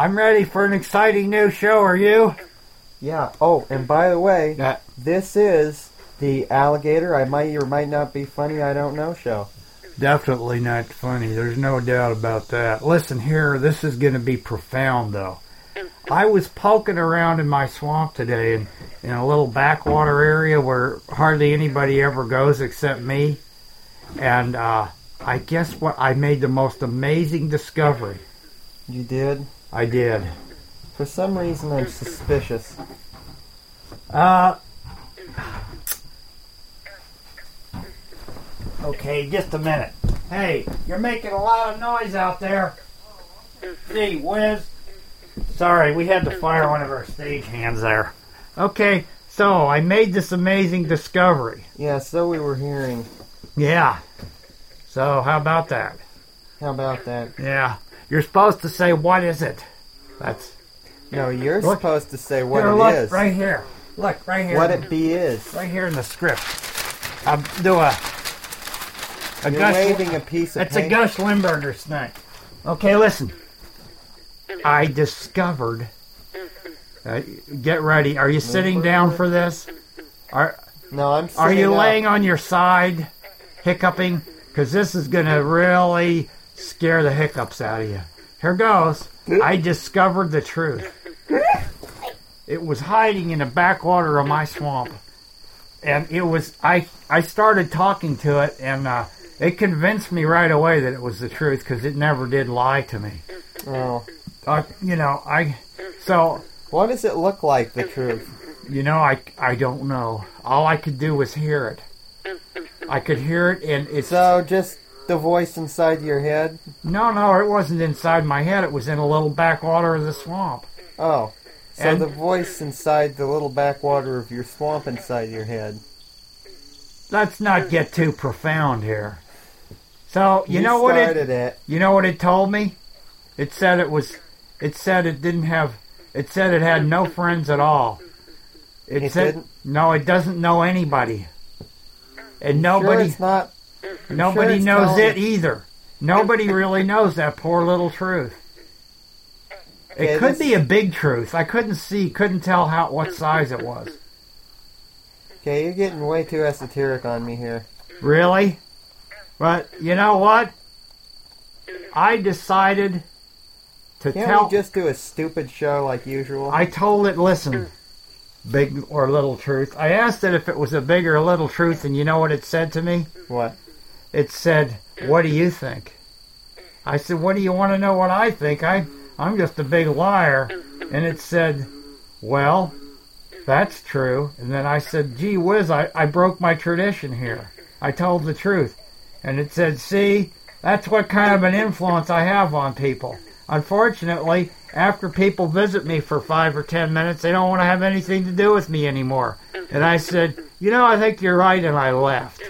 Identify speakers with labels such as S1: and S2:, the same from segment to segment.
S1: I'm ready for an exciting new show. Are you?
S2: Yeah. Oh, and by the way, this is the alligator. I might or might not be funny. I don't know. Show.
S1: Definitely not funny. There's no doubt about that. Listen here, this is going to be profound, though. I was poking around in my swamp today in, in a little backwater area where hardly anybody ever goes except me. And uh, I guess what? I made the most amazing discovery.
S2: You did.
S1: I did.
S2: For some reason, I'm suspicious.
S1: Uh, okay, just a minute. Hey, you're making a lot of noise out there. Gee whiz. Sorry, we had to fire one of our stage hands there. Okay, so I made this amazing discovery.
S2: Yeah. So we were hearing.
S1: Yeah. So, how about that?
S2: How about that?
S1: Yeah. You're supposed to say, what is it? That's.
S2: No, you're
S1: Look.
S2: supposed to say what
S1: here,
S2: it
S1: look,
S2: is.
S1: right here. Look, right here.
S2: What it be is.
S1: right here in the script. I'll do a. A
S2: You're
S1: Gus,
S2: waving a piece of
S1: it's a
S2: paint.
S1: Gus Limburger snack. Okay, listen. I discovered. Uh, get ready. Are you sitting down for this? Are
S2: No, I'm.
S1: Are you
S2: up.
S1: laying on your side, hiccuping? Because this is going to really scare the hiccups out of you. Here goes. I discovered the truth. It was hiding in the backwater of my swamp, and it was. I I started talking to it, and uh, it convinced me right away that it was the truth because it never did lie to me.
S2: Oh.
S1: Uh, you know, I. So
S2: What does it look like? The truth.
S1: You know, I, I don't know. All I could do was hear it. I could hear it, and it's
S2: So just the voice inside your head.
S1: no, no. It wasn't inside my head. It was in a little backwater of the swamp.
S2: Oh. So
S1: And-
S2: the voice inside the little backwater of your swamp inside your head.
S1: Let's not get too profound here. So you, know what it?
S2: it.
S1: You know what it told me? It said it was. It said it didn't have. It said it had no friends at all. It,
S2: It
S1: said
S2: didn't?
S1: no. It doesn't know anybody. And
S2: Sure,
S1: nobody.
S2: it's not.
S1: Nobody
S2: it's
S1: knows it either. Nobody really knows that poor little truth. It could be a big truth. I couldn't see, couldn't tell how what size it was.
S2: Okay, you're getting way too esoteric on me here.
S1: Really? But you know what? I decided to
S2: Can't
S1: tell.
S2: just do a stupid show like usual?
S1: I told it, listen, big or little truth. I asked it if it was a big or a little truth, and you know what it said to me?
S2: What?
S1: It said, "What do you think?" I said, "What do you want to know what I think? I I'm just a big liar." And it said, "Well, that's true." And then I said, "Gee whiz, I, I broke my tradition here. I told the truth." And it said, "See, that's what kind of an influence I have on people. Unfortunately, after people visit me for five or ten minutes, they don't want to have anything to do with me anymore." And I said, "You know, I think you're right," and I left.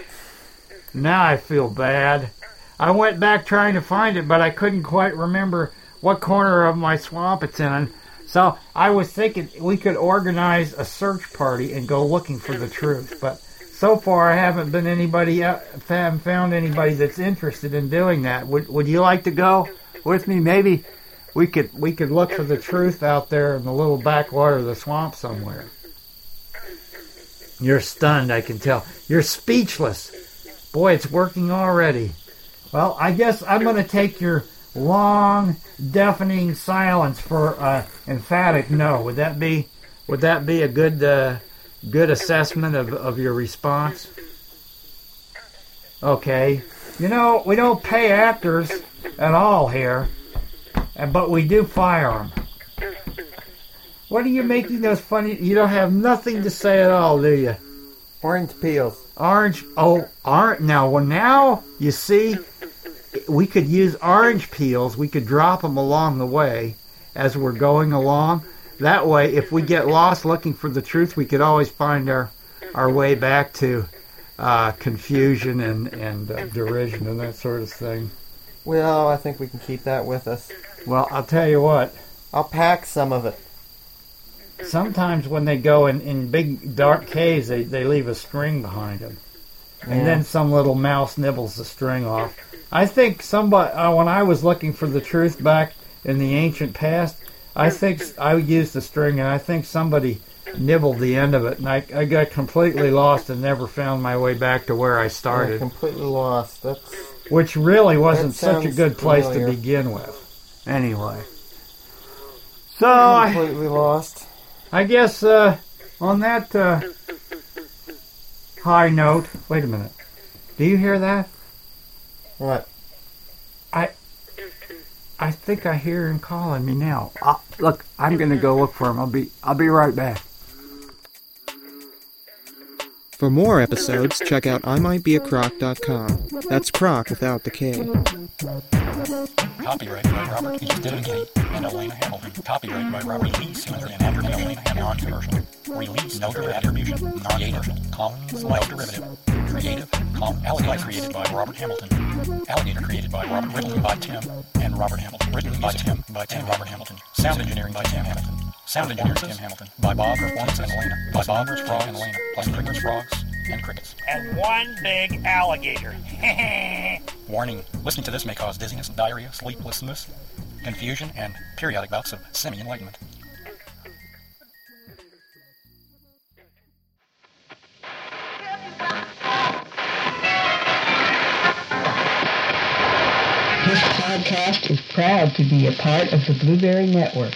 S1: Now I feel bad. I went back trying to find it, but I couldn't quite remember what corner of my swamp it's in. So I was thinking we could organize a search party and go looking for the truth. But so far, I haven't been anybody, uh, haven't found anybody that's interested in doing that. Would Would you like to go with me? Maybe we could we could look for the truth out there in the little backwater of the swamp somewhere. You're stunned, I can tell. You're speechless. Boy, it's working already. Well, I guess I'm going to take your long, deafening silence for uh, emphatic no. Would that be would that be a good uh, good assessment of, of your response? Okay. You know, we don't pay actors at all here, and- but we do fire them. What are you making those funny? You don't have nothing to say at all, do you?
S2: Orange peels.
S1: Orange. Oh, orange. Now, well, now you see, we could use orange peels. We could drop them along the way as we're going along. That way, if we get lost looking for the truth, we could always find our our way back to uh, confusion and and uh, derision and that sort of thing.
S2: Well, I think we can keep that with us.
S1: Well, I'll tell you what.
S2: I'll pack some of it.
S1: Sometimes when they go in, in big dark caves, they, they leave a string behind them. and
S2: Yeah.
S1: then some little mouse nibbles the string off. I think somebody, uh, when I was looking for the truth back in the ancient past, I think I used the string, and I think somebody nibbled the end of it, and I, I got completely lost and never found my way back to where I
S2: I'm
S1: started,
S2: completely lost. That's
S1: which really wasn't such a good place
S2: familiar.
S1: to begin with. Anyway, so I,
S2: completely lost.
S1: I guess uh, on that uh, high note, wait a minute. Do you hear that?
S2: What?
S1: I I think I hear him calling me now. Uh, look, I'm gonna go look for him. I'll be I'll be right back.
S3: For more episodes, check out imightbeacroc.com. That's croc without the K.
S4: Copyright by Robert E. Dillingay and Elena Hamilton. Copyright by Robert Lee Singer and Andrew and Elena Hamilton. Non-commercial. Release. No derivative. Attribution. Non-commercial. Commons. No derivative. Creative. Com. Alligator created by Robert Hamilton. Alligator created by Robert. Written by Tim and Robert Hamilton. Written by Tim. By Tim. Robert Hamilton. Sound engineering by Tim Hamilton. Sound engineering Tim Hamilton. By Bob Performance and Elena. By Bob Rich Frog and Elena. Plus crickets, frogs, and crickets.
S5: And one big alligator.
S4: Warning, listening to this may cause dizziness, diarrhea, sleeplessness, confusion, and periodic bouts of semi-enlightenment.
S6: This podcast is proud to be a part of the Blubrry Network.